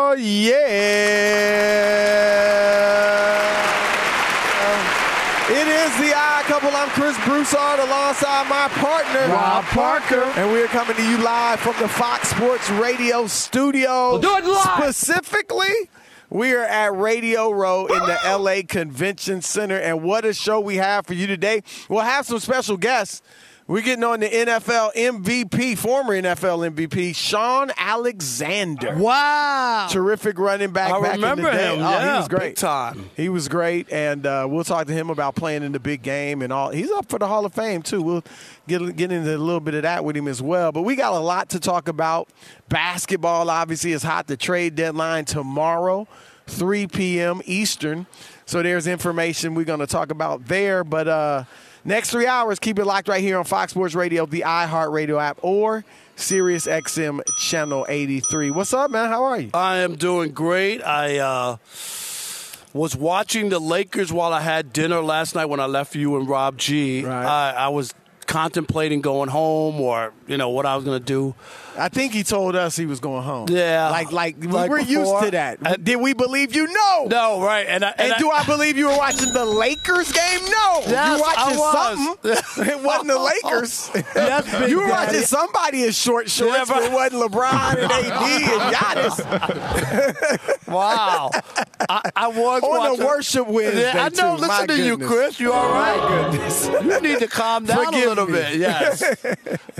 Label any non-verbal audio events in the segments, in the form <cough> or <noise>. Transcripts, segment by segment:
Oh, yeah. It is the odd couple. I'm Chris Broussard alongside my partner, Rob Parker. And we're coming to you live from the Fox Sports Radio studio. We'll do it live. Specifically, we are at Radio Row in the LA Convention Center. And what a show we have for you today. We'll have some special guests. We're getting on the NFL MVP, former NFL MVP, Shaun Alexander. Wow. Terrific running back I back in remember the day. him. Oh, yeah, he was great. Big time. He was great, and uh, we'll talk to him about playing in the big game and all. He's up for the Hall of Fame too. We'll get get into a little bit of that with him as well. But we got a lot to talk about. Basketball obviously is hot. The trade deadline tomorrow, 3 p.m. Eastern. So there's information we're going to talk about there. But uh, next three hours, keep it locked right here on Fox Sports Radio, the iHeartRadio app, or Sirius XM Channel 83. What's up, man? How are you? I am doing great. I uh, was watching the Lakers while I had dinner last night when I left you and Rob G. Right. I, I was contemplating going home or you know what I was going to do. I think he told us he was going home. Yeah. like like, Like we're used to that. And- Did we believe you? No. No, right? And, I, And, I- do I believe you were watching the Lakers game? No. Yes, you were watching I something. <laughs> it wasn't the Lakers. Yes, <laughs> you were Daddy. watching somebody in short shorts, Yeah, it wasn't LeBron and AD and Giannis <laughs> Wow, I, I was on watching- the worship Wednesday. Yeah, I know. too. Listen My to you. Chris. You all right? Goodness. You need to calm down Forgive a little me. bit. Yes.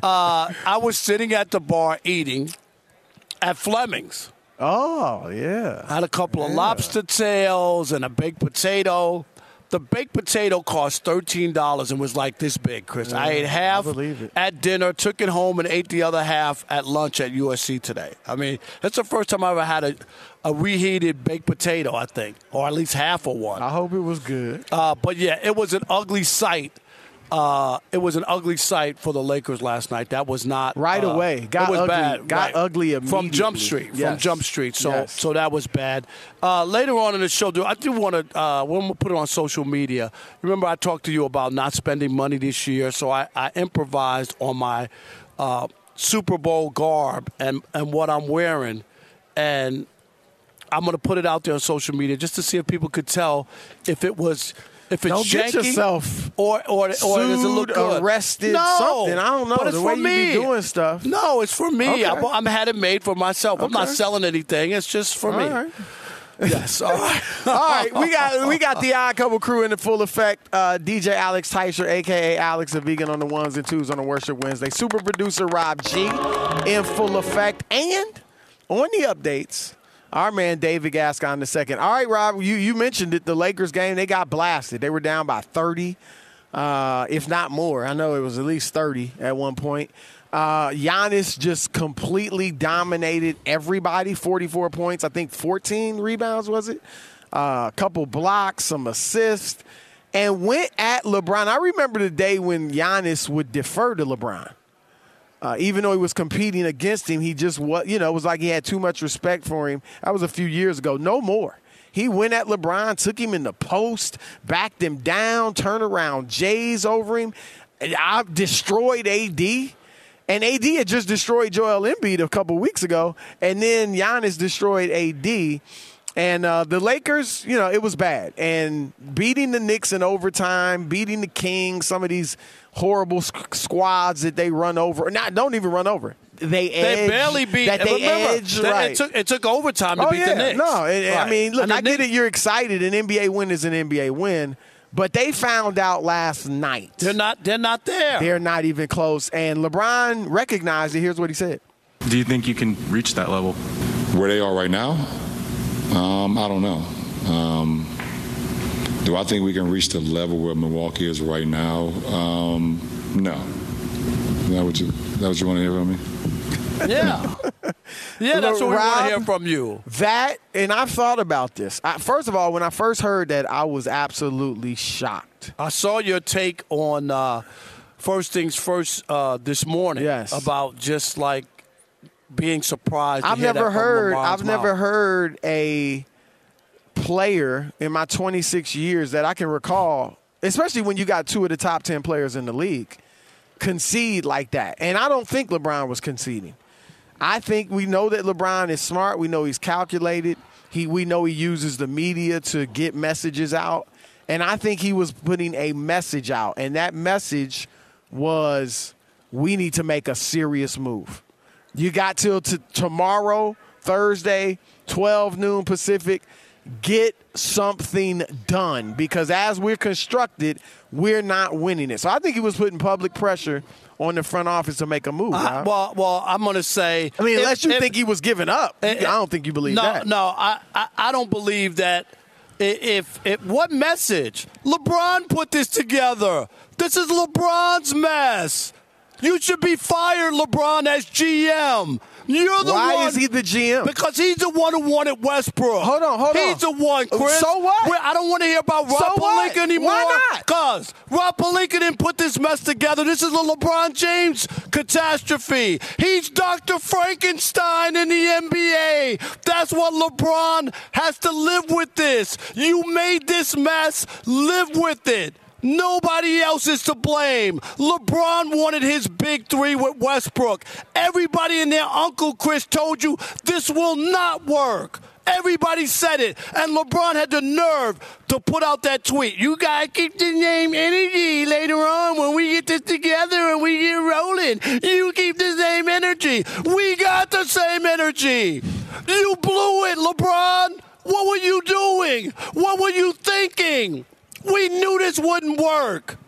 uh, I was sitting at the bar eating at Fleming's. Oh yeah. I had a couple of lobster tails and a baked potato. The baked potato cost thirteen dollars and was like this big, Chris. I ate half it. at dinner, took it home, and ate the other half at lunch at USC today. I mean, that's the first time I ever had a, a reheated baked potato, I think, or at least half of one. I hope it was good. Uh, but yeah, it was an ugly sight. Uh, it was an ugly sight for the Lakers last night. That was not Right uh, away. Got ugly- bad. got right. ugly from Jump. Street. From Jump Street. So Yes. so that was bad. Uh, later on in the show, do I do want to uh, when we put it on social media. Remember, I talked to you about not spending money this year, so I, I improvised on my uh, Super Bowl garb and and what I'm wearing, and I'm going to put it out there on social media just to see if people could tell if it was if it's Don't get janky yourself or or or does it look good? arrested, no, something. I don't know. But it's The for way you me. be doing stuff. No, it's for me. Okay. I'm, I'm had it made for myself. I'm not selling anything. It's just for me. All right. <laughs> Yes. All right. <laughs> All right, we got we got the odd couple crew in the full effect. Uh, DJ Alex Teicher, aka Alex, a vegan on the ones and twos on the Worship Wednesday. Super producer Rob G, in full effect, and on the updates, our man David Gascon the second. All right, Rob, you you mentioned it. The Lakers game they got blasted. They were down by thirty, uh, if not more. I know it was at least thirty at one point. Uh, Giannis just completely dominated everybody. 44 points. I think 14 rebounds, was it? Uh, a couple blocks, some assists, and went at LeBron. I remember the day when Giannis would defer to LeBron. Uh, even though he was competing against him, he just was, you know, it was like he had too much respect for him. That was a few years ago. No more. He went at LeBron, took him in the post, backed him down, turned around Jays over him. I destroyed AD. And AD had just destroyed Joel Embiid a couple weeks ago. And then Giannis destroyed AD. And uh, the Lakers, you know, it was bad. And beating the Knicks in overtime, beating the Kings, some of these horrible squ- squads that they run over. Not don't even run over. They edge, They barely beat. that they remember, edge that right. It took it took overtime to oh beat yeah, the Knicks. no. and- and I mean, look, And the I get Knicks- it. You're excited. An NBA win is an NBA win, but they found out last night They're not. They're not there. they're not even close. And LeBron recognized it. Here's what he said. Do you think you can reach that level? Where they are right now, um, I don't know. Um, do I think we can reach the level where Milwaukee is right now? Um, no. Is that what you, that what you want to hear from me? Yeah. <laughs> Yeah, that's what we want to hear from you. That and I've thought about this. I, first of all, when I first heard that, I was absolutely shocked. I saw your take on uh, First Things First uh, this morning Yes. about just like being surprised. I've never heard. I've never heard a player in my 26 years that I can recall, especially when you got two of the top 10 players in the league, concede like that. And I don't think LeBron was conceding. I think we know that LeBron is smart. We know he's calculated. He we know he uses the media to get messages out. And I think he was putting a message out. And that message was we need to make a serious move. You got till t- tomorrow, Thursday, 12 noon Pacific. Get something done because as we're constructed, we're not winning it. So I think he was putting public pressure on the front office to make a move. Rob. well, well, I'm going to say. I mean, if- unless you if- think he was giving up, Eh, I don't think you believe no, that. No, I, I, I don't believe that. If, if what message? LeBron put this together. This is LeBron's mess. You should be fired, LeBron, as GM. You're the one. Why one. is he the GM? Because he's the one who wanted Westbrook. Hold on, hold he's on. He's the one, Chris. So what? Wait, I don't want to hear about Rob So? Pelinka anymore. Why not? Cause Rob Pelinka didn't put this mess together. This is a LeBron James catastrophe. He's Dr. Frankenstein in the NBA. That's what LeBron has to live with this. You made this mess. Live with it. Nobody else is to blame. LeBron wanted his big three with Westbrook. Everybody and their Uncle Chris told you this will not work. Everybody said it. And LeBron had the nerve to put out that tweet. You got to keep the name energy later on when we get this together and we get rolling. You keep the same energy. We got the same energy. You blew it, LeBron. What were you doing? What were you thinking? We knew this wouldn't work.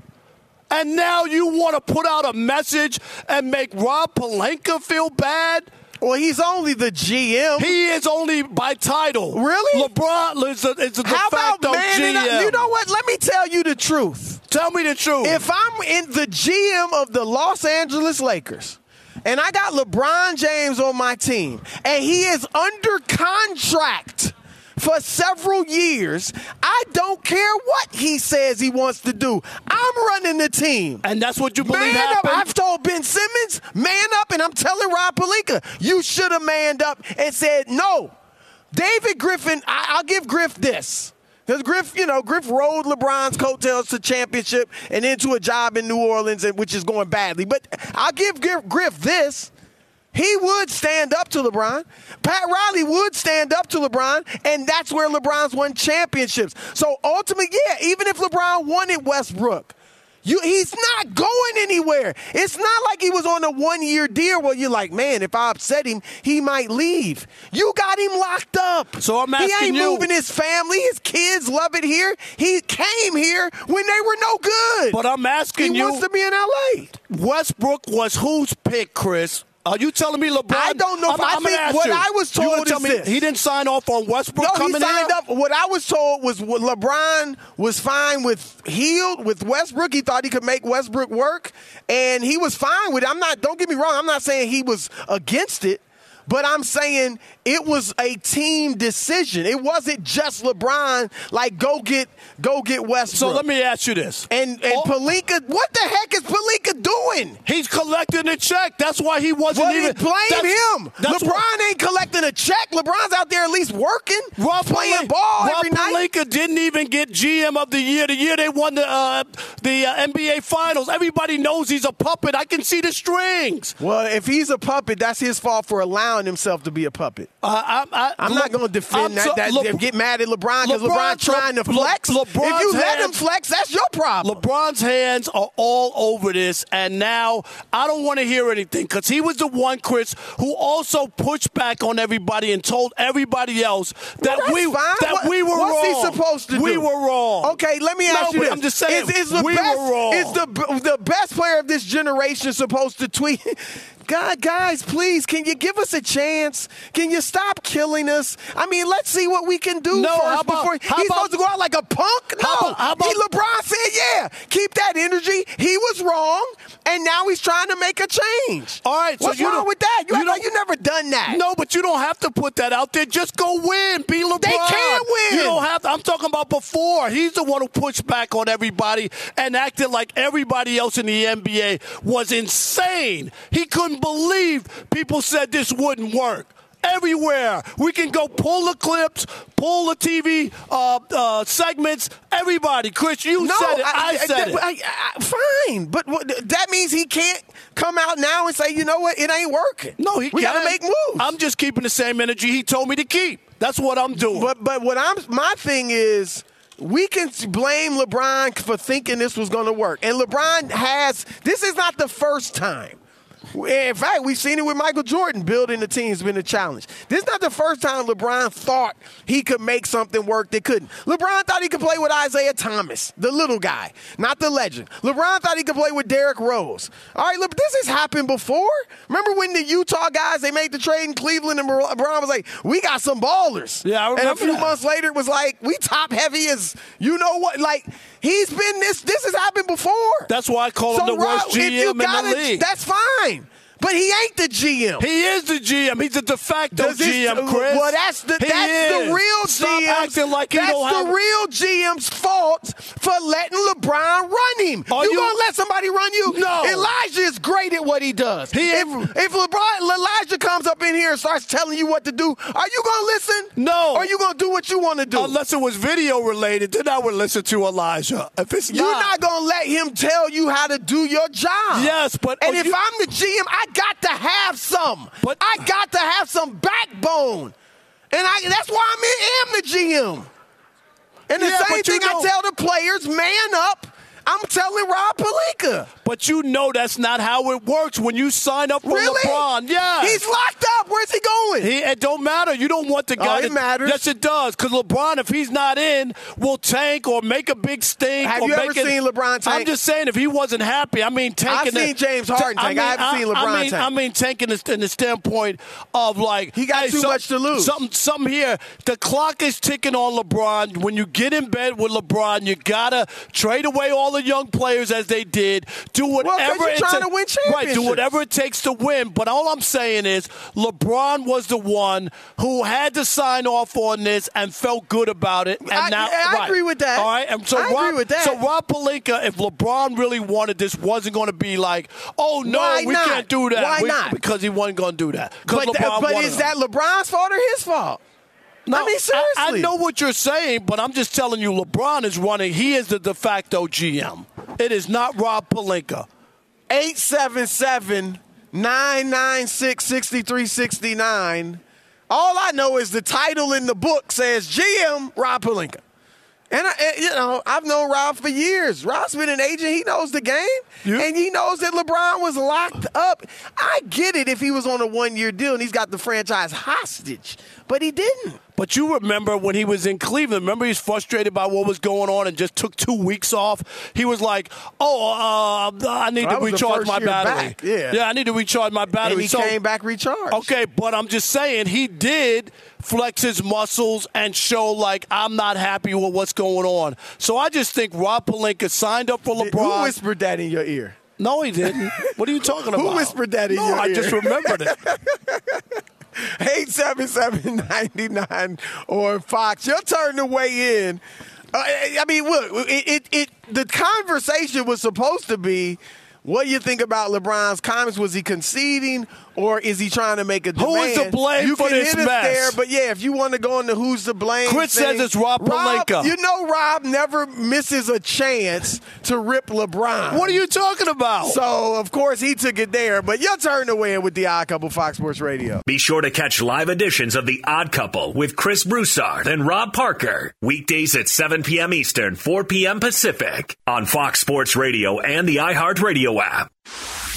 And now you want to put out a message and make Rob Pelinka feel bad? Well, he's only the GM. He is only by title. Really? LeBron is a, is a de How about facto man? GM. You know what? Let me tell you the truth. Tell me the truth. If I'm in the GM of the Los Angeles Lakers and I got LeBron James on my team and he is under contract for several years, I don't care what he says he wants to do. I'm running the team. and that's what you believe Man up. I've told Ben Simmons, man up, and I'm telling Rob Pelinka, you should have manned up and said no. David Griffin, I, I'll give Griff this. Because Griff, you know, Griff rode LeBron's coattails to championship and into a job in New Orleans, and which is going badly. But I'll give Griff, Griff this. He would stand up to LeBron. Pat Riley would stand up to LeBron, and that's where LeBron's won championships. So ultimately, yeah, even if LeBron wanted Westbrook, you, he's not going anywhere. It's not like he was on a one year deal where you're like, man, if I upset him, he might leave. You got him locked up. So I'm asking He ain't you- moving his family. His kids love it here. He came here when they were no good. But I'm asking he you, wants to be in LA. Westbrook was whose pick, Chris? Are you telling me LeBron? I don't know if- I I'm gonna think ask what you. I was told tell is me this. He didn't sign off on Westbrook No, he signed up. What I was told was LeBron was fine with Healed with Westbrook. He thought he could make Westbrook work, and he was fine with it. I'm not. Don't get me wrong. I'm not saying he was against it. But I'm saying it was a team decision. It wasn't just LeBron like go get go get Westbrook. So let me ask you this. and and Oh, Pelinka, what the heck is Pelinka doing? He's collecting a check. That's why he wasn't Well, even. blame that's- him. That's LeBron what- ain't collecting a check. LeBron's out there at least working, Rob playing Pelinka- ball Rob every night. Pelinka didn't even get GM of the year. The year they won the uh, the uh, NBA Finals. Everybody knows he's a puppet. I can see the strings. Well, if he's a puppet, that's his fault for allowing himself to be a puppet. Uh, I, I, I'm not going to defend I'm that. that Le- get mad at LeBron because LeBron- LeBron trying to flex. Le- if you LeBron's let him hands- flex, that's your problem. LeBron's hands are all over this, and now I don't want to hear anything because he was the one, Chris, who also pushed back on everybody and told everybody else that Well, we fine. that What- we were what's wrong. he supposed to We do? were wrong. Okay, let me ask No, you this. I'm just saying, is, is the we best, were wrong. Is the the best player of this generation supposed to tweet? <laughs> God, guys, please, can you give us a chance? Can you stop killing us? I mean, let's see what we can do No, first how about- before he's about- supposed to go out like a punk. No, How about- how about- he, LeBron said, "Yeah, keep that energy." He was wrong, and now he's trying to make a change. All right, so what's you wrong with that? You, you like you never done that. No, but you don't have to put that out there. Just go win. Be LeBron. They can't win. You don't have to. I'm talking about before. He's the one who pushed back on everybody and acted like everybody else in the NBA was insane. He couldn't believe people said this wouldn't work. Everywhere we can go, pull the clips, pull the TV uh, uh, segments. Everybody, Chris, you No, said it. I, said it. I- I- fine, but what, that means he can't come out now and say, "You know what? It ain't working." no, he we got to make moves. I'm just keeping the same energy he told me to keep. That's what I'm doing. But but what I'm my thing is we can blame LeBron for thinking this was going to work. And LeBron has this is not the first time. In fact, we've seen it with Michael Jordan. Building the team's been a challenge. This is not the first time LeBron thought he could make something work that couldn't. LeBron thought he could play with Isaiah Thomas, the little guy, not the legend. LeBron thought he could play with Derrick Rose. All right, look, this has happened before. Remember when the Utah guys they made the trade in Cleveland and LeBron was like, "We got some ballers." Yeah, I And a few that. months later, it was like, "We top heavy as you know what?" Like he's been this. This has happened before. That's why I call him the Rob, worst if you GM in the league. That's fine, but he ain't the GM. He is the GM. He's a de facto Does this- GM, Chris. Well, that's the He that's the real Stop GM. acting like that's the have. real GM's fault for letting LeBron run him. Are you, you- gonna let somebody run you? No. Elijah is great at what he does. He- if if LeBron Elijah comes up in here and starts telling you what to do, are you gonna listen? No. Or are you gonna do what you want to do? Unless it was video related, then I would listen to Elijah. If it's You're not, not gonna let him tell you how to do your job. Yes, but- and if you- I'm the GM, I got to have some. But- I got to have some backbone, and I that's why I'm, in, am the GM. And the Yeah, same thing I tell the players: man up. I'm telling Rob Pelinka. But you know that's not how it works when you sign up for Really? LeBron. Yeah. He's locked up. Where's he going? He, it don't matter. You don't want the oh, guy. Oh, it that- matters. Yes, it does. Because LeBron, if he's not in, will tank or make a big stink. Have you ever it- seen LeBron tank? I'm just saying, if he wasn't happy, I mean, tanking. I've seen the- James Harden I tank. I haven't seen LeBron I mean, tank. I mean, tanking in the standpoint of like He got hey, too some- much to lose. Something, something here. The clock is ticking on LeBron. When you get in bed with LeBron, you gotta trade away all the young players as they did. Do whatever you're it trying ta- to win Right, do whatever it takes to win. But all I'm saying is, LeBron was the one who had to sign off on this and felt good about it. And I- now, I right. agree with that. All right, and so I agree Rob, with that. So Rob Pelinka, if LeBron really wanted this, wasn't going to be like, oh no, Why we not? can't do that. Why We- not? Because he wasn't going to do that. but LeBron but is that LeBron's fault or his fault? I mean, seriously. I, know what you're saying, but I'm just telling you, LeBron is running. He is the de facto GM. It is not Rob Pelinka. 877 996 6369. All I know is the title in the book says GM Rob Pelinka. And, I, and, you know, I've known Rob for years. Rob's been an agent. He knows the game. Yeah. And he knows that LeBron was locked up. I get it if he was on a one year deal and he's got the franchise hostage, but he didn't. But you remember when he was in Cleveland, remember he's frustrated by what was going on and just took two weeks off? He was like, oh, uh, I need to recharge my battery. back, yeah. Yeah, I need to recharge my battery. And he so, came back recharged. Okay, but I'm just saying he did flex his muscles and show like I'm not happy with what's going on. So I just think Rob Pelinka signed up for LeBron. Who whispered that in your ear? no, he didn't. What are you talking <laughs> about? Who whispered that in no, your I ear? I just remembered it. <laughs> 877-99 or Fox. Your turn to weigh in. Uh, I mean, look, it, it, it the conversation was supposed to be what do you think about LeBron's comments? Was he conceding or is he trying to make a demand? Who is to blame you for can this hit us mess? there, but yeah, if you want to go into who's to blame, Chris says it's Rob Pelinka. You know, Rob never misses a chance to rip LeBron. What are you talking about? So of course he took it there, but your turn to win with the Odd Couple Fox Sports Radio. Be sure to catch live editions of The Odd Couple with Chris Broussard and Rob Parker. Weekdays at 7 p.m. Eastern, 4 p.m. Pacific on Fox Sports Radio and the iHeartRadio app.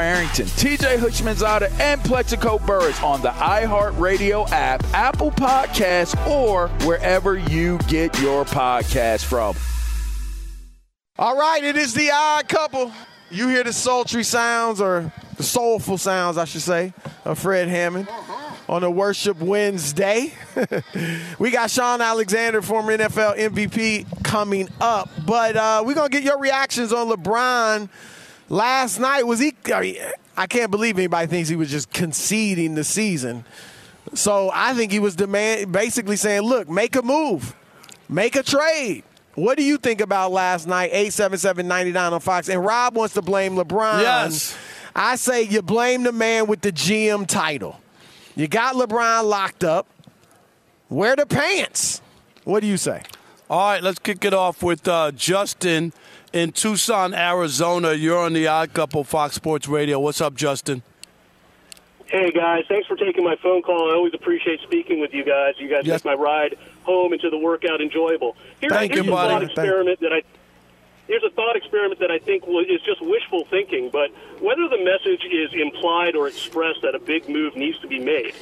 Arrington, TJ Houshmandzadeh, and Plaxico Burress on the iHeartRadio app, Apple Podcasts, or wherever you get your podcast from. All right, it is the odd couple. You hear the sultry sounds, or the soulful sounds, I should say, of Fred Hammond on a Worship Wednesday. <laughs> we got Shaun Alexander, former NFL MVP, coming up. But uh, we're going to get your reactions on LeBron last night. Was he. I, mean, I can't believe anybody thinks he was just conceding the season. So I think he was demand, basically saying, look, make a move, make a trade. What do you think about last night? 877 on Fox. And Rob wants to blame LeBron. Yes. I say you blame the man with the GM title. You got LeBron locked up. Wear the pants. What do you say? All right, let's kick it off with uh, Justin in Tucson, Arizona. You're on the Odd Couple Fox Sports Radio. What's up, Justin? Hey guys, thanks for taking my phone call. I always appreciate speaking with you guys. You guys Yes. make my ride home into the workout enjoyable. Here, Thank here's you, a buddy. thought Thank experiment that I here's a thought experiment that I think is just wishful thinking. But whether the message is implied or expressed that a big move needs to be made,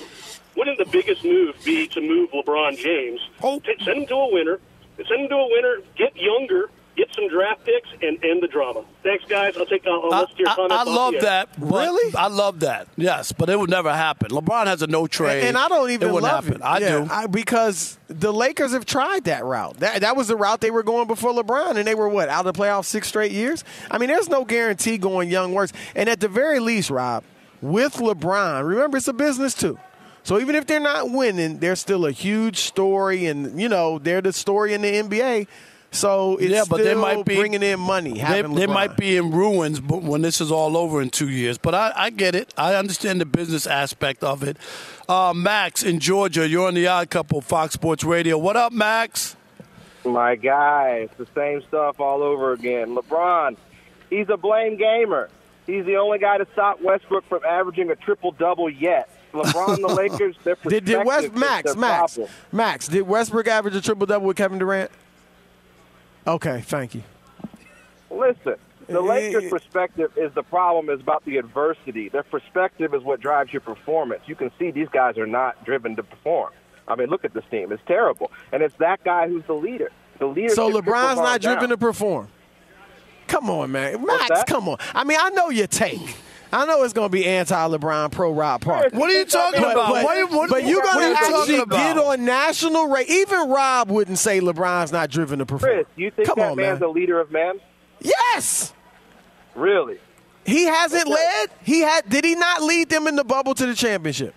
wouldn't the biggest move be to move LeBron James? Oh. Send him to a winner. Send him to a winner. Get younger. Get some draft picks and end the drama. Thanks, guys. I'll take. I'll, I'll I, listen to your I- comments. I off love that. Really? I love that. Yes, but it would never happen. LeBron has a no trade. And I don't even it wouldn't love happen. it. I Yeah, do. I, because the Lakers have tried that route. That, that was the route they were going before LeBron, and they were what out of the playoffs six straight years. I mean, there's no guarantee going young works. And at the very least, Rob, with LeBron, remember it's a business too. So even if they're not winning, they're still a huge story, and you know they're the story in the NBA. So it's yeah, but they might be bringing in money. They, they might be in ruins, when this is all over in two years. But I, I get it. I understand the business aspect of it. Uh, Max in Georgia, you're on the Odd Couple, Fox Sports Radio. What up, Max? My guy, it's the same stuff all over again. LeBron, he's a blame gamer. He's the only guy to stop Westbrook from averaging a triple double yet. LeBron, the <laughs> Lakers, their Did, did West Max Max problem. Max did Westbrook average a triple double with Kevin Durant? Okay, thank you. Listen, the. Lakers' perspective is the problem is about the adversity. Their perspective is what drives your performance. You can see these guys are not driven to perform. I mean, look at this team; it's terrible, and it's that guy who's the leader. The leader. So LeBron's not driven to perform. Come on, man, Max. Come on. I mean, I know your take. I know it's going to be anti-LeBron, pro Rob Parker. What are you talking But, about? but, What you- what- but you're going to actually get on national radio. Even Rob wouldn't say LeBron's not driven to perform. Chris, you think Come that on, man's man. a leader of men? Yes. Really? He hasn't Okay. led. He had. Did he not lead them in the bubble to the championship?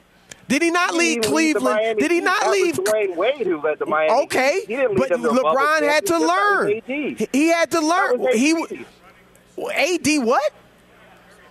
Did he not He lead didn't lead Cleveland? Miami Did he Heat. not That was lead? Dwyane Wade who led the Miami. Okay, Heat. He didn't lead but them to LeBron had to championship. That was learn. He- He had to learn. He AD. AD what?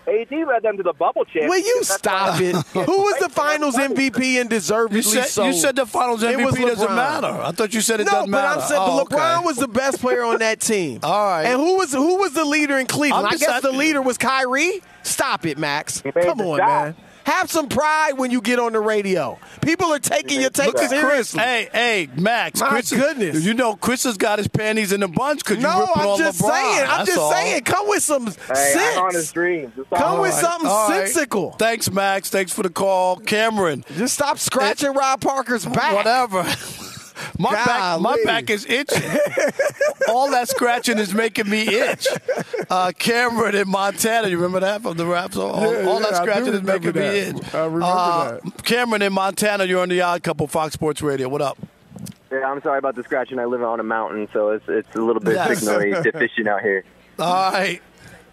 AD led them to the bubble championship. Will you That's stop it? <laughs> Who was the Finals MVP and deservedly You said, so? you said the Finals It MVP doesn't matter. I thought you said it no, doesn't but matter. I'm saying, Oh, but LeBron okay. was the best player on that team. <laughs> All right. And who was who was the leader in Cleveland? I'm I just guess the leader was Kyrie. Stop it, Max. Come on, shot. man. Have some pride when you get on the radio. People are taking your take Look seriously. Hey, hey, Max. My Chris, goodness. You know Chris has got his panties in a bunch because you no, ripping I'm on just LeBron. saying. I'm That's just all. saying. Come with some Hey, I on his sense. Come with right. something All right. sensical. Thanks, Max. Thanks for the call, Cameron. Just stop scratching Rob Parker's back. Whatever. <laughs> My back, my back is itching. All that scratching is making me itch. Uh, Cameron in Montana, you remember that from the rap song? All, Yeah, all that yeah, I do scratching is making remember me itch. I remember Uh, that. Cameron in Montana, you're on the Odd Couple Fox Sports Radio. What up? Yeah, I'm sorry about the scratching. I live on a mountain, so it's it's a little bit Yes. signally <laughs> deficient out here. All right.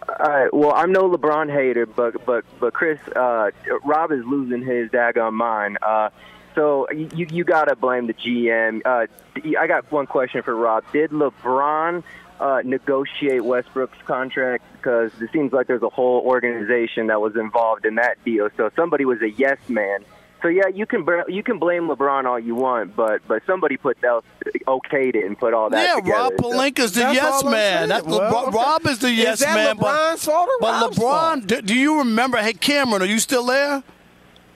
All right. Well, I'm no LeBron hater, but but but Chris, uh, Rob is losing his daggone mind. Uh, so you you gotta blame the GM. Uh, I got one question for Rob. Did LeBron uh, negotiate Westbrook's contract? Because it seems like there's a whole organization that was involved in that deal. So somebody was a yes man So yeah, you can you can blame LeBron all you want, but but somebody put that okayed it and put all that Yeah, together. Rob so- the That's yes man. saying. That's Well, LeBron, okay. Rob is the Is yes that man. LeBron's but, fault or but Rob's LeBron, do, do you remember? Hey, Cameron, are you still there?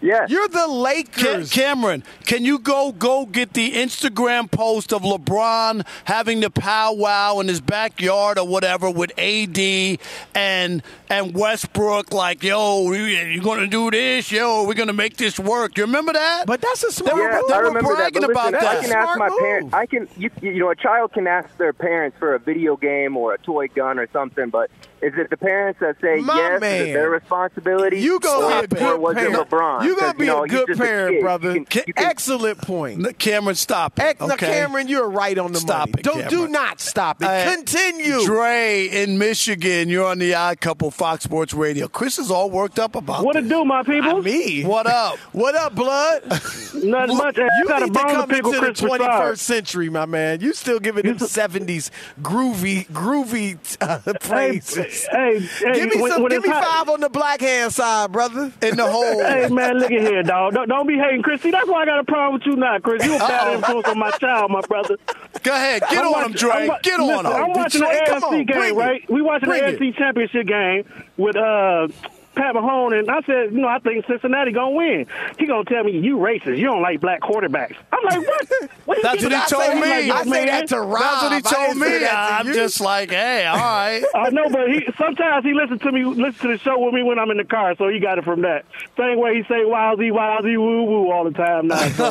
Yeah. You're the Ca- Lakers. Cameron, can you go go get the Instagram post of LeBron having the powwow in his backyard or whatever with AD and and Westbrook? Like, yo, you're gonna do this? Yo, we're gonna make this work. You remember that? But that's a smart They were- they I were bragging that. But about listen, that. I can ask my move. parents. I can, you, you know, a child can ask their parents for a video game or a toy gun or something, but is it the parents that say My yes? Is man. it their responsibility? You gonna or, be a or good was parent. LeBron? You gonna 'Cause, be know, a good just a parent, brother. You can, you can, Excellent point. Cameron, stop it. Ex- now, okay? Cameron, you're right on the Stop money. it, Don't do not stop it. Uh, Continue. Dre in Michigan, you're on the Odd Couple Fox Sports Radio. Chris is all worked up about What it do, my people? Me. What up? What up, blood? <laughs> Nothing much. Hey, You I got a need to bone to come pick into the Chris Broussard. 21st century, my man. You still giving them 70s groovy, groovy uh, Hey, <laughs> praises. hey, hey, give me when, some. when Give it's me hot- five on the black hand side, brother. In the hole. <laughs> Hey man, look at here, dog. Don't, don't be hating, Chris. See, that's why I got a problem with you now, Chris. You a bad influence on my child, my brother. Go ahead. Get I'm on watching- him, Dre. I'm wa- Get on listen, him. I'm watching Detroit, the come AFC game, right? We watching Bring the it. AFC Championship game with uh Pat Mahone, and I said, you know, I think Cincinnati gonna win. He gonna tell me you racist. You don't like black quarterbacks. I'm like, what? <laughs> what you That's getting what he out told me. like I this, say man? that to Rob. That's what he I told didn't say me. that to I'm you. just like, hey, all right. <laughs> I know, but he sometimes he listens to me, listen to the show with me when I'm in the car, so he got it from that. Same way he say wowsy, wowsy, woo woo all the time now. So,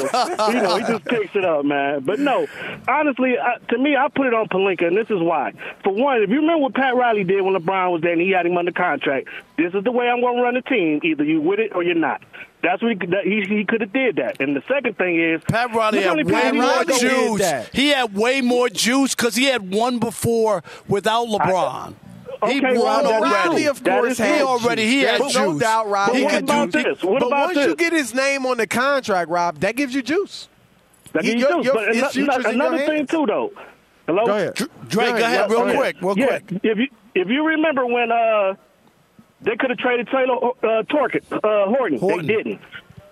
you know, he just picks it up, man. But no, honestly, I, to me, I put it on Pelinka, and this is why. For one, if you remember what Pat Riley did when LeBron was there and he had him under contract, this is the way I'm going to run the team. Either you with it or you're not. That's what he, that, he, he could have did that. And the second thing is, Pat Riley had way he more let go. did juice. He had way more juice because he had one before without LeBron. he Okay, won Rob, already. Riley, of course, is had He already he juice. had There's no juice. doubt, Rob. But He what could about do. this? What but about once this? you get his name on the contract, Rob, that gives you juice. That He- gives your- you your- but his ano- future's another thing too, though. Hello. Go ahead. Dre, go ahead, real Yeah. quick, real yeah. quick. If you if you remember when uh they could have traded Taylor uh, Torkett, uh, Horton. Horton. they didn't.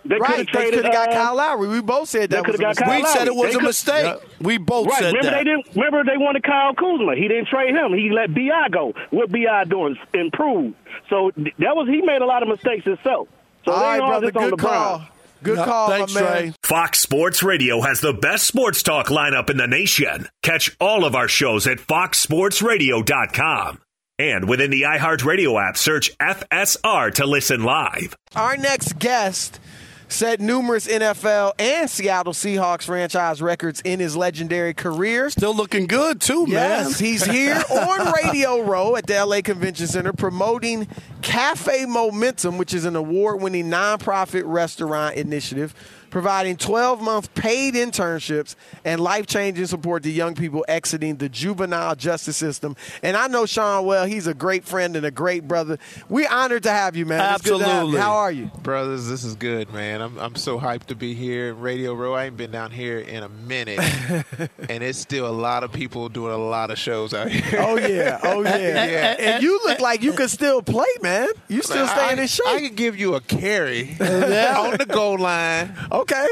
They could Right, have they could have got uh, Kyle Lowry. We both said that was coulda a got mistake. We Kyle said it was They a mistake. Yeah. We both Right. said Remember that. they didn't. Remember they wanted Kyle Kuzma. He didn't trade him. He let Bi go. What Bi doing? Improved. So that was he made a lot of mistakes himself. So All they right, all brother. just on Good LeBron. call. Good No, call, thanks, my man. Trey. Fox Sports Radio has the best sports talk lineup in the nation. Catch all of our shows at foxsportsradio.com. And within the iHeartRadio app, search FSR to listen live. Our next guest set numerous NFL and Seattle Seahawks franchise records in his legendary career. Still looking good too, man. Yes, he's here on Radio Row at the LA Convention Center promoting Cafe Momentum, which is an award winning nonprofit restaurant initiative providing 12 month paid internships and life changing support to young people exiting the juvenile justice system. And I know Shaun well, he's a great friend and a great brother. We're honored to have you, man. It's good to have you. Absolutely. How are you? Brothers, this is good, man. I'm I'm so hyped to be here in Radio Row. I ain't been down here in a minute, <laughs> and it's still a lot of people doing a lot of shows out here. Oh yeah, oh yeah. <laughs> Yeah. And you look like you could still play, man. You still I- staying I, in shape. I can give you a carry <laughs> on the goal line. Oh, okay.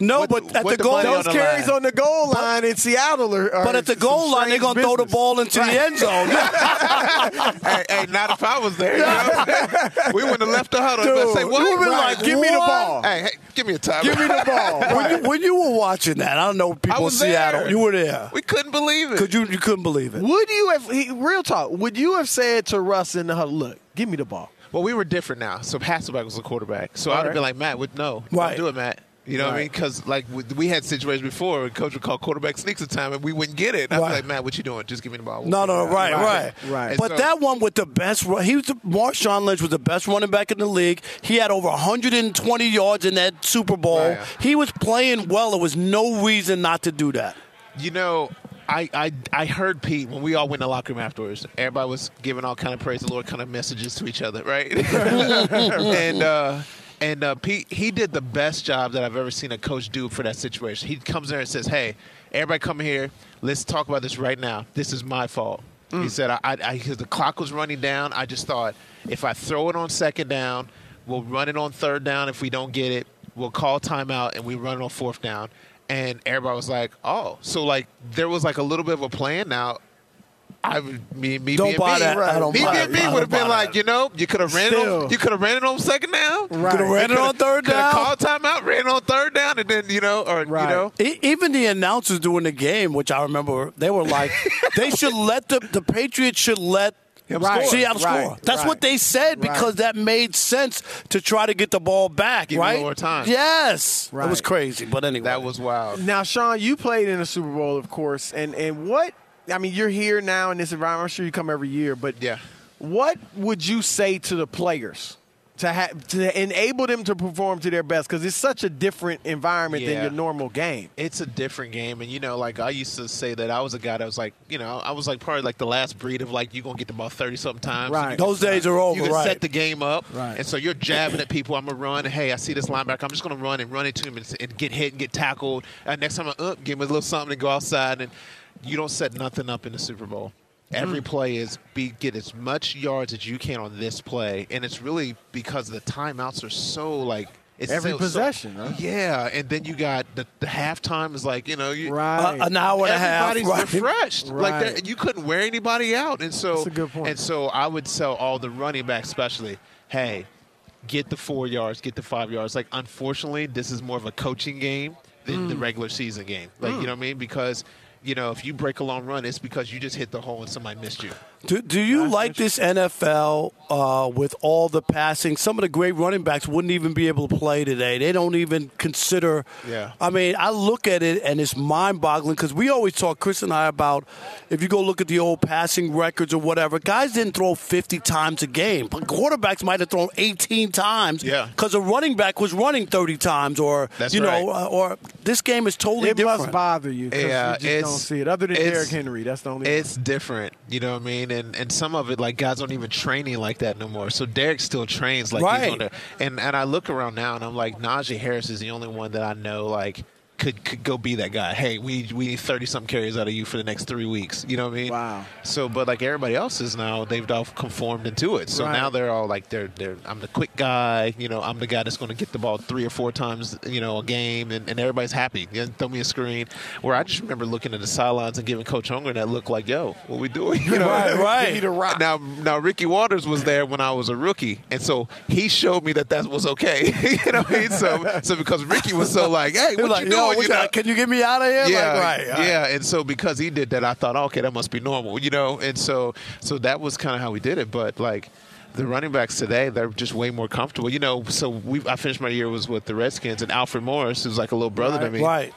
No, What- but at the the goal, money on Those the carries line. on the goal line in Seattle are. are but at the goal line, they're gonna throw the ball into the end zone. <laughs> hey, hey, not if I was there. You know? we wouldn't have left the huddle. Dude, But say what? you would've Right. like, "Give me the ball." Hey, hey, give me a time. Give me the ball. <laughs> when, you, when you were watching that, I don't know people in Seattle. there. You were there. We couldn't believe it. Cause you you couldn't believe it. Would you have he, real talk? Would you have said to Russ in the huddle, "Look, give me the ball"? Well, we were different now. So Hasselbeck was the quarterback. So I'd right. have been like, Matt, would no, Right. don't do it, Matt. You know what I mean? Because like we, had situations before, where coach would call quarterback sneaks a time, and we wouldn't get it. I'd Right. be like, Matt, what you doing? Just give me the ball. We'll No, no, out." right, right, Right. But so- that one with the best, he was the, Marshawn Lynch was the best running back in the league. He had over 120 yards in that Super Bowl. Right. He was playing well. There was no reason not to do that. You know, I, I I heard Pete when we all went in the locker room afterwards. Everybody was giving all kind of praise the Lord kind of messages to each other, right? <laughs> and uh, and uh, Pete he did the best job that I've ever seen a coach do for that situation. He comes there and says, "Hey, everybody, come here. Let's talk about this right now. This is my fault." He said, "I, I, I cause the clock was running down. I just thought if I throw it on second down, we'll run it on third down if we don't get it." We'll call timeout and we run on fourth down. And everybody was like, "Oh, so like there was like a little bit of a plan." Now, I would- me me Don't being buy me, that. I don't me buy being it. me would have been like, that. you know, you could have ran it on, you could have ran it on second down, Right. Coulda ran it on third down. called timeout, ran it on third down, and then you know, or Right. you know, E- Even the announcers during the game, which I remember, they were like, <laughs> they should let the the Patriots should let Him Right. score. Seattle Right. score. That's Right. what they said because that made sense to try to get the ball back, Give right? more time. Yes, Right. it was crazy. But anyway, that was wild. Now, Shaun, you played in the Super Bowl, of course, and and what? I mean, you're here now in this environment. I'm sure you come every year, but Yeah. what would you say to the players to have to enable them to perform to their best? Because it's such a different environment than your normal game. It's a different game, and you know, like I used to say that I was a guy that was like, you know, I was like probably like the last breed of like you are gonna get the ball thirty something times. Right. You can- Those days are over, You can right. set the game up, Right. and so you're jabbing at people. I'm gonna run. Hey, I see this linebacker. I'm just gonna run and run into him and, and get hit and get tackled. And next time I up, give him a little something and go outside. And you don't set nothing up in the Super Bowl. Every play is be get as much yards as you can on this play, and it's really because the timeouts are so like. It's Every so- so- possession, huh? yeah, and then you got the, the halftime is like you know you Right. Uh, an hour and a half, everybody's right? refreshed. Like that, you couldn't wear anybody out, and so That's a good point. and so I would tell all the running backs, especially, hey, get the four yards, get the five yards. Like unfortunately, this is more of a coaching game than Mm. the regular season game. Like you know what I mean? Because you know if you break a long run, it's because you just hit the hole and somebody missed you. Do, do you like this NFL uh, with all the passing? Some of the great running backs wouldn't even be able to play today. They don't even consider. Yeah. I mean, I look at it and it's mind boggling because we always talk, Chris and I, about if you go look at the old passing records or whatever, guys didn't throw 50 times a game. But quarterbacks might have thrown 18 times Yeah. because a running back was running 30 times or, That's you know, right. uh, or this game is totally different. It must bother you Yeah, you just it's- don't see it. Other than Derrick Henry, that's the only. It's different, you know what I mean, and and some of it like guys don't even training like that no more. So Derrick still trains like Right. he's on the and and I look around now and I'm like Najee Harris is the only one that I know like could could go be that guy. Hey, we we need thirty some carries out of you for the next three weeks. You know what I mean? Wow. So, but like everybody else is now, they've all conformed into it. So Right. now they're all like, they're they're I'm the quick guy. You know, I'm the guy that's going to get the ball three or four times, you know, a game, and, and everybody's happy. You know, throw me a screen. Where I just remember looking at the sidelines and giving Coach Holmgren that look like, yo, what we doing? <laughs> You know, Right, right. <laughs> Me the rock. Now, now Ricky Watters was there when I was a rookie, and so he showed me that that was okay. <laughs> you know, what I mean? so so because Ricky was so like, hey, what like, you yo, doing? What you know? can you get me out of here? yeah, Like, right, right. yeah. And so because he did that, I thought, okay, that must be normal, you know. And so so that was kind of how we did it. But like the running backs today, they're just way more comfortable, you know. So we, I finished my year was with the Redskins and Alfred Morris, who's like a little brother to me. Right.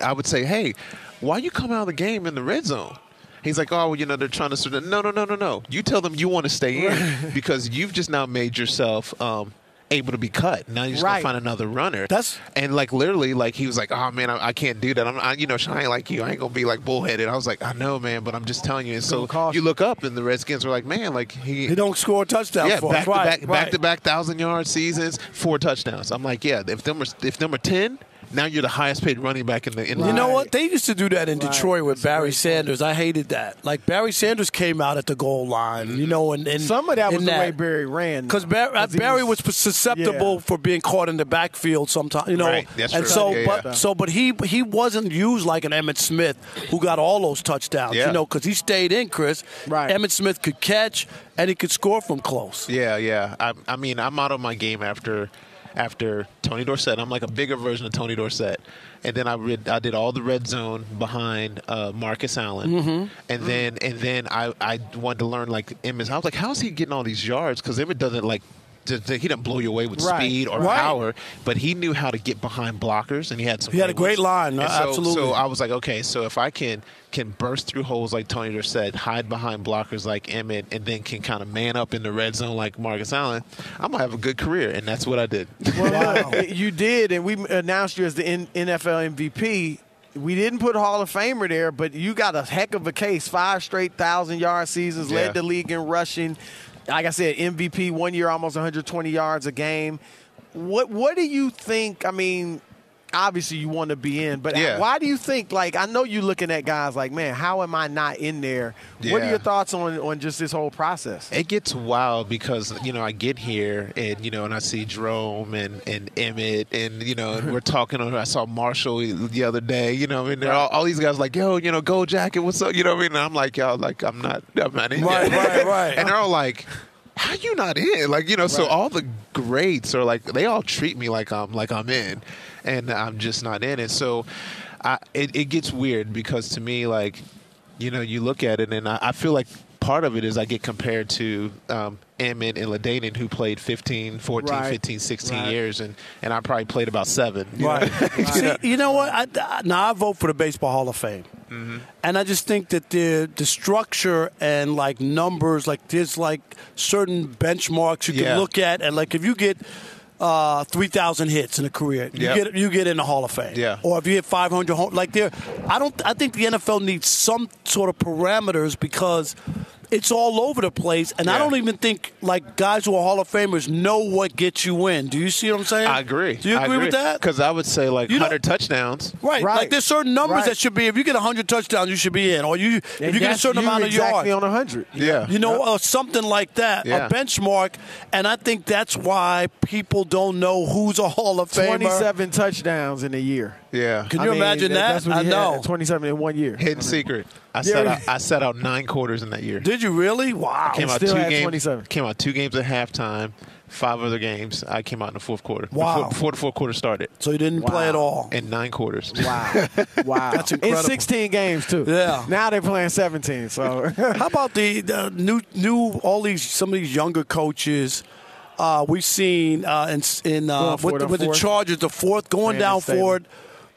I would say, hey, why you come out of the game in the red zone? He's like, oh, well, you know, they're trying to sort of. No, no, no, no, no. You tell them you want to stay in <laughs> because you've just now made yourself um, able to be cut. Now you're just Right. gonna find another runner. That's- and like literally, like he was like, oh man, I, I can't do that. I'm, I, you know, I ain't like you. I ain't gonna be like bullheaded. I was like, I know, man, but I'm just telling you. And so you you. look up, and the Redskins were like, man, like he. He don't score touchdowns yeah, for back us. to back, right. back to back thousand yard seasons, four touchdowns. I'm like, yeah, if them are, if number ten, now you're the highest paid running back in the in the You know what? They used to do that in Right. Detroit with That's Barry Sanders. I hated that. Like Barry Sanders came out at the goal line, you know, and, and Some of that was in the way Barry ran. Because Barry, uh, Barry was, susceptible Yeah. for being caught in the backfield sometimes, you know. Right. That's and true. so, Yeah, but yeah. so, but he he wasn't used like an Emmitt Smith who got all those touchdowns, Yeah. you know, because he stayed in. Chris, Right. Emmitt Smith could catch and he could score from close. Yeah, yeah. I, I mean, I'm out of my game after after Tony Dorsett. I'm like a bigger version of Tony Dorsett. And then I read, I did all the red zone behind uh, Marcus Allen, Mm-hmm. and then and then I, I wanted to learn like Emmitt. I was like, how is he getting all these yards? Because Emmitt doesn't like. D- d- He didn't blow you away with Right. speed or Right. power, but he knew how to get behind blockers, and he had some. He had a great line, And so, absolutely. So I was like, okay, so if I can can burst through holes like Tony Dorsett, hide behind blockers like Emmitt, and then can kind of man up in the red zone like Marcus Allen, I'm gonna have a good career, and that's what I did. Well, look, <laughs> you did, and we announced you as the N- NFL MVP. We didn't put Hall of Famer there, but you got a heck of a case. Five straight thousand yard seasons, Yeah. led the league in rushing. Like I said, MVP one year, almost 120 yards a game. What What do you think? I mean, obviously you want to be in, but Yeah. why do you think? Like, I know you're looking at guys like, man, how am I not in there? What are your thoughts on on just this whole process? It gets wild because you know I get here and you know and I see Jerome and and Emmitt and you know and we're <laughs> talking. on I saw Marshall the other day. You know, I mean, all, all these guys like, yo, you know, Gold Jacket, what's up? You know what I mean? And I'm like, y'all, like, I'm not, I'm not in. Right, right, right. <laughs> And they're all like. How you not in? Like you know, so all the greats are like they all treat me like I'm like I'm in, and I'm just not in it. So, I it, it gets weird because to me, like you know, you look at it, and I, I feel like part of it is I get compared to um, Emmitt and LaDainian, who played 15, 14, Right. 15, 16 Right. years, and, and I probably played about seven. you Right. know? <laughs> See, you know what? I, I- now I vote for the Baseball Hall of Fame, and I just think that the the structure and like numbers, like there's like certain benchmarks you can Yeah. look at, and like if you get. Uh, three thousand hits in a career. You Yep. get you get in the Hall of Fame. Yeah. Or if you hit five hundred home, like there, I don't. I think the NFL needs some sort of parameters because it's all over the place, and I don't even think like guys who are Hall of Famers know what gets you in. Do you see what I'm saying? I agree. Do you agree, with that? Because I would say like You don't- 100 touchdowns. Right. Right. Like there's certain numbers Right. that should be. If you get 100 touchdowns, you should be in. Or you, if And you get a certain you amount of yards, exactly on hundred. Yeah. you know, or something like that, Yeah. a benchmark. And I think that's why people don't know who's a Hall of Famer. Twenty-seven touchdowns in a year. Yeah. Can I you mean, imagine that- that? That's what I he had, know. Twenty-seven in one year. Hidden secret. I Yeah. set out. I set out nine quarters in that year. Did you really? Wow. came out still two had games. 27. Came out two games at halftime. Five other games. I came out in the fourth quarter. Wow. Before, before the fourth quarter started. So you didn't play at all. In nine quarters. Wow. <laughs> Wow. <laughs> That's incredible. In 16 games, too. Yeah. Now they're playing 17, so. <laughs> How about the, the new new all these some of these younger coaches? Uh, we've seen uh, in in uh, with, the, with the. Chargers, the fourth going Brandon down Staley. for it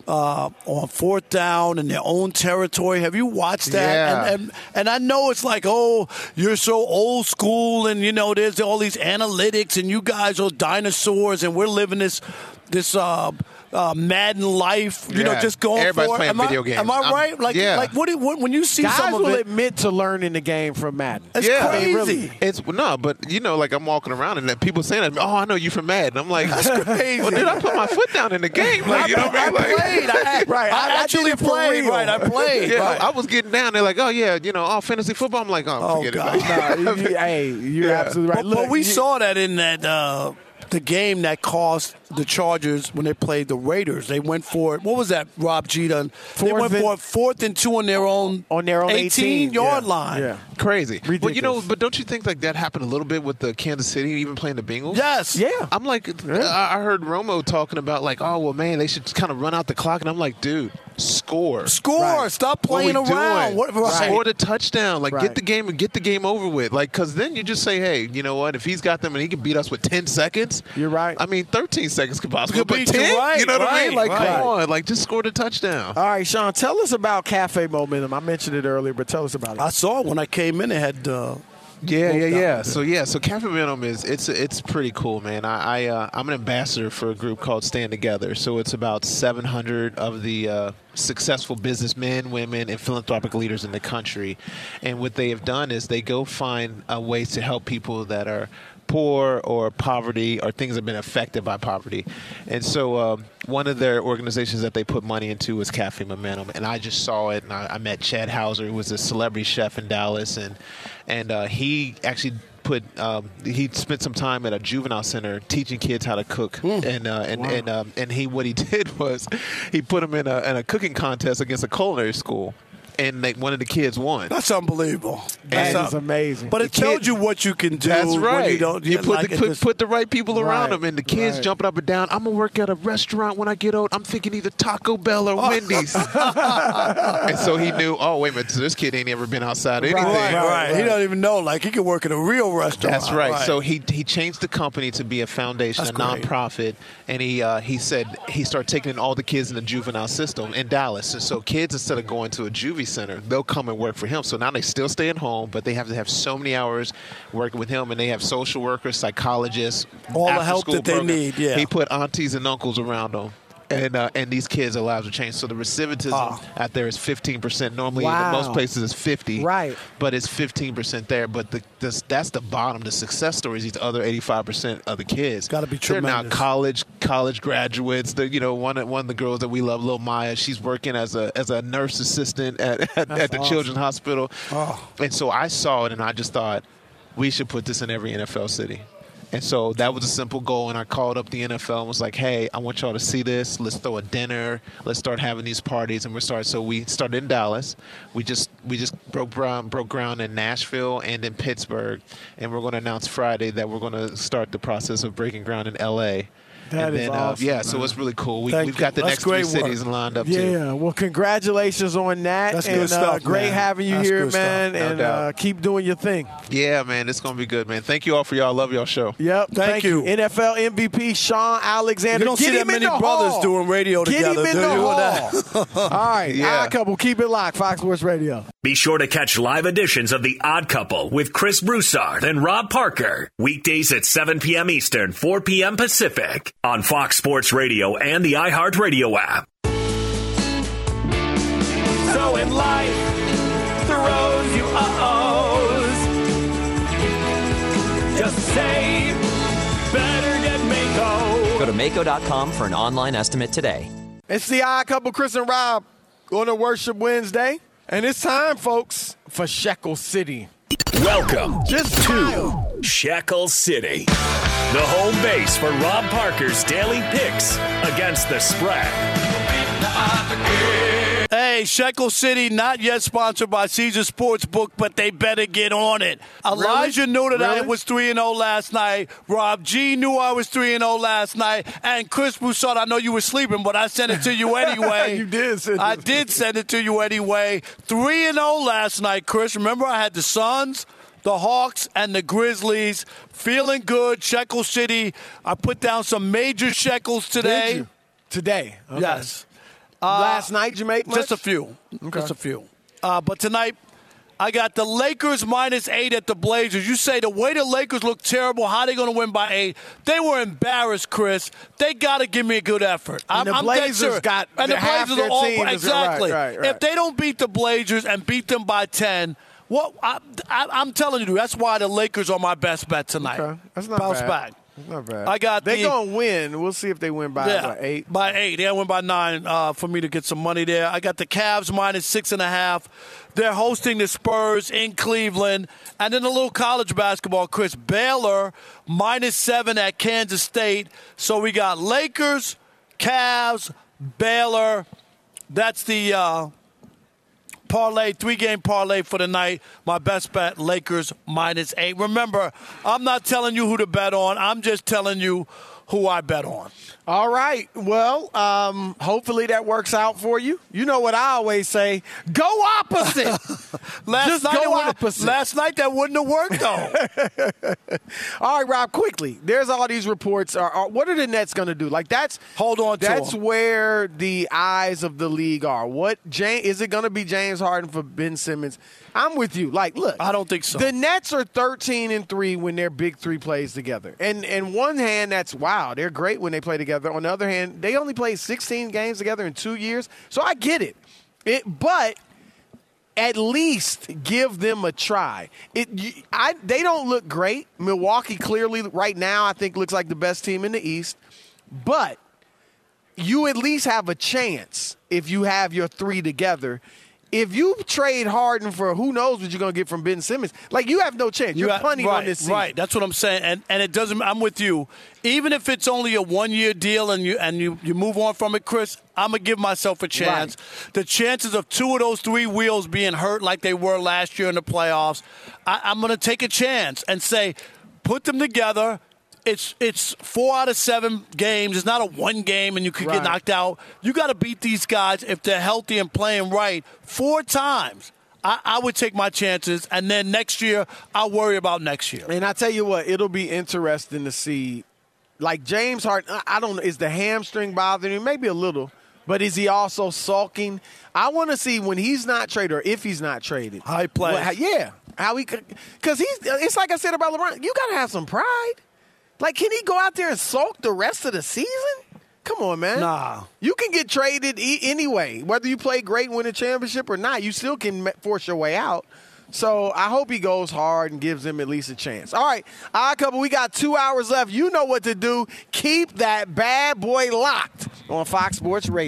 uh, on fourth down in their own territory. Have you watched that? Yeah. And, and and I know it's like, oh, you're so old school, and you know, there's all these analytics, and you guys are dinosaurs, and we're living this this. Uh, uh, Madden life, you know, just going Everybody's for it. playing Am I, games. am I I'm- right? Like, yeah. like what, do- what? When you see Guys some of will it, admit to learning the game from Madden. it's Yeah. I mean, crazy. really. It's no, but you know, like I'm walking around and then people saying that, oh, I know you from Madden. I'm like, that's crazy. Well, dude, I put my foot down in the game. Like, you know what I mean? Like, played. I, <laughs> Right, I- I I, actually it played. Right, I played. <laughs> Yeah, right. I was getting down. They're like, oh yeah, you know, oh fantasy football. I'm like, oh, Oh, forget God. it. Nah, you- you- hey, you're <laughs> absolutely right. but, Look, but we you- saw that in that uh, the game that cost the Chargers when they played the Raiders. They went for it. What was that, Rob G? Done? They went and- for it, fourth and two on their own on their own 18, yard yeah. line. Yeah. Crazy. But you know, but don't you think like that happened a little bit with the Kansas City even playing the Bengals? Yes. Yeah. I'm like, I I heard Romo talking about like, oh well, man, they should kind of run out the clock, and I'm like, dude, score, Score. Right. Stop What playing around. doing? What, right. Score the touchdown, like Right. get the game and get the game over with, like because then you just say, hey, you know what? If he's got them and he can beat us with 10 seconds, You're right. I mean, 13 seconds could possibly, Could but beat you, 10, right, you know what I mean? Like, right. come on, like just score the touchdown. All right, Shaun, tell us about Cafe Momentum. I mentioned it earlier, but tell us about it. I saw it when I came in. It had. Uh, Yeah, yeah, Moved on. yeah. So yeah, so Cafe Momentum is it's it's pretty cool, man. I, I uh, I'm an ambassador for a group called Stand Together. So it's about 700 of the uh, successful businessmen, women, and philanthropic leaders in the country. And what they have done is they go find uh, ways to help people that are poor or poverty or things that have been affected by poverty. And so um, one of their organizations that they put money into was Cafe Momentum, and I just saw it, and I, I met Chad Houser, who was a celebrity chef in Dallas, and and uh, he actually put um, he spent some time at a juvenile center teaching kids how to cook. And uh, and and um, and he what he <laughs> did was he put them in a in a cooking contest against a culinary school and they, one of the kids won. That's unbelievable. That That's is amazing. But it The tells you what you can do. That's when right. You, don't, You put like, the it put, just- put the right people around Right, them, and the kids right. jumping up and down. I'm gonna work at a restaurant when I get old. I'm thinking either Taco Bell or <laughs> Wendy's. <laughs> and so he knew. Oh wait a minute, so this kid ain't ever been outside anything. Right, right, He don't even know. Like he could work at a real restaurant. That's right. So he he changed the company to be a foundation, That's a great. nonprofit, and he uh, he said he started taking in all the kids in the juvenile system in Dallas. And so kids instead of going to a juvie center, they'll come and work for him. So now they still stay at home, but they have to have so many hours working with him, and they have social workers, psychologists, All the help that they need, yeah. he put aunties and uncles around them. And uh, and these kids' lives are changed. So the recidivism Oh. out there is 15 percent. Normally, Wow. in most places, it's 50. Right. But it's 15 percent there. But the, this, that's the bottom. The success stories. These other 85 percent of the kids. Gotta be They're now college college graduates. They're, you know, one of, one of the girls that we love, Lil Maya. She's working as a as a nurse assistant at <laughs> at, at the awesome. Children's Hospital. Oh. And so I saw it, and I just thought we should put this in every NFL city. And so that was a simple goal. And I called up the NFL and was like, hey, I want y'all to see this. Let's throw a dinner. Let's start having these parties. And we started. So we started in Dallas. We just we just broke broke ground in Nashville and in Pittsburgh. And we're going to announce Friday that we're going to start the process of breaking ground in LA. That and is then, awesome, uh, yeah, so man. it's really cool. We, we've got the That's next three work. cities lined up, too. Yeah, well, congratulations on that. That's and, good Uh, stuff, great man. having you That's here, man. No and uh, keep doing your thing. Yeah, man, it's going to be good, man. Thank you all for y'all. Love y'all show. Yep. Thank you. NFL MVP Shaun Alexander. You don't Get see that many brothers hall. doing radio Get together, him in do the you? hall. <laughs> <laughs> All right. Yeah. Odd couple. Keep it locked. Fox Sports Radio. Be sure to catch live editions of The Odd Couple with Chris Broussard and Rob Parker. Weekdays at 7 p.m. Eastern, 4 p.m. Pacific on Fox Sports Radio and the iHeartRadio app. So in life throws you uh-ohs. Just say, better get Maaco. Go to Maaco.com for an online estimate today. It's the Odd Couple, Chris and Rob, on a Worship Wednesday. And it's time, folks, for Shekel City. Welcome Just to Shekel City, the home base for Rob Parker's daily picks against the spread. Hey, Shekel City, not yet sponsored by Caesar Sportsbook, but they better get on it. Elijah knew that I was 3 0 last night. Rob G knew I was 3 0 last night. And Chris Broussard, I know you were sleeping, but I sent it to you <laughs> anyway. You did send it I did send it to you anyway. 3 0 last night, Chris. Remember, I had the Suns. The Hawks and the Grizzlies feeling good. Shekel City. I put down some major shekels today. Today. Okay. Yes. Last night you make much? Just a few. Just a few. Uh, but tonight, I got the Lakers minus eight at the Blazers. You say the way the Lakers look terrible, how they going to win by eight? They were embarrassed, Chris. They got to give me a good effort. And I'm, the Blazers serious. got and the Blazers are all exactly. right, right, right. If they don't beat the Blazers and beat them by ten. What I, I, I'm telling you, that's why the Lakers are my best bet tonight. Okay. That's not Bounce bad. back. That's not bad. I got They the- gonna win. We'll see if they win by Yeah, what, eight. By eight. They win by nine uh, for me to get some money there. I got the Cavs minus six and a half. They're hosting the Spurs in Cleveland. And then a little college basketball, Chris Baylor minus seven at Kansas State. So we got Lakers, Cavs, Baylor. That's the uh, parlay, three game parlay for the night. My best bet, Lakers minus eight. Remember, I'm not telling you who to bet on. I'm just telling you who I bet on. All right. Well, um, hopefully that works out for you. You know what I always say: go opposite. <laughs> Last Just night opposite. Last night that wouldn't have worked though. <laughs> all right, Rob. Quickly, there's all these reports. Are, are what are the Nets going to do? Like that's hold on. That's where the eyes of the league are. What James is it going to be? James Harden for Ben Simmons? I'm with you. Like, look, I don't think so. The Nets are 13 and three when their big three plays together. And and one hand, that's wow, they're great when they play together. On the other hand, they only played 16 games together in two years. So I get it. It, but at least give them a try. It, I, they don't look great. Milwaukee clearly right now I think looks like the best team in the East, but you at least have a chance if you have your three together. If you trade Harden for who knows what you're going to get from Ben Simmons, like you have no chance. You're got- punting right, on this season. Right, that's what I'm saying, and and it doesn't. I'm with you. Even if it's only a one year deal and you and you you move on from it, Chris, I'm gonna give myself a chance. The chances of two of those three wheels being hurt like they were last year in the playoffs, I, I'm gonna take a chance and say, put them together. It's it's four out of seven games. It's not a one game and you could Right. get knocked out. You got to beat these guys if they're healthy and playing right four times. I, I would take my chances, and then next year I'll worry about next year. And I tell you what, it'll be interesting to see. Like James Harden, I- don't know, is the hamstring bothering him? Maybe a little. But is he also sulking? I want to see when he's not traded or if he's not traded. How he plays. How- yeah. How he because he's it's like I said about LeBron. You got to have some pride. Like, can he go out there and sulk the rest of the season? Come on, man. Nah. You can get traded e- anyway, whether you play great, win a championship or not. You still can force your way out. So I hope he goes hard and gives him at least a chance. All right, odd couple. We got two hours left. You know what to do. Keep that bad boy locked on Fox Sports Radio.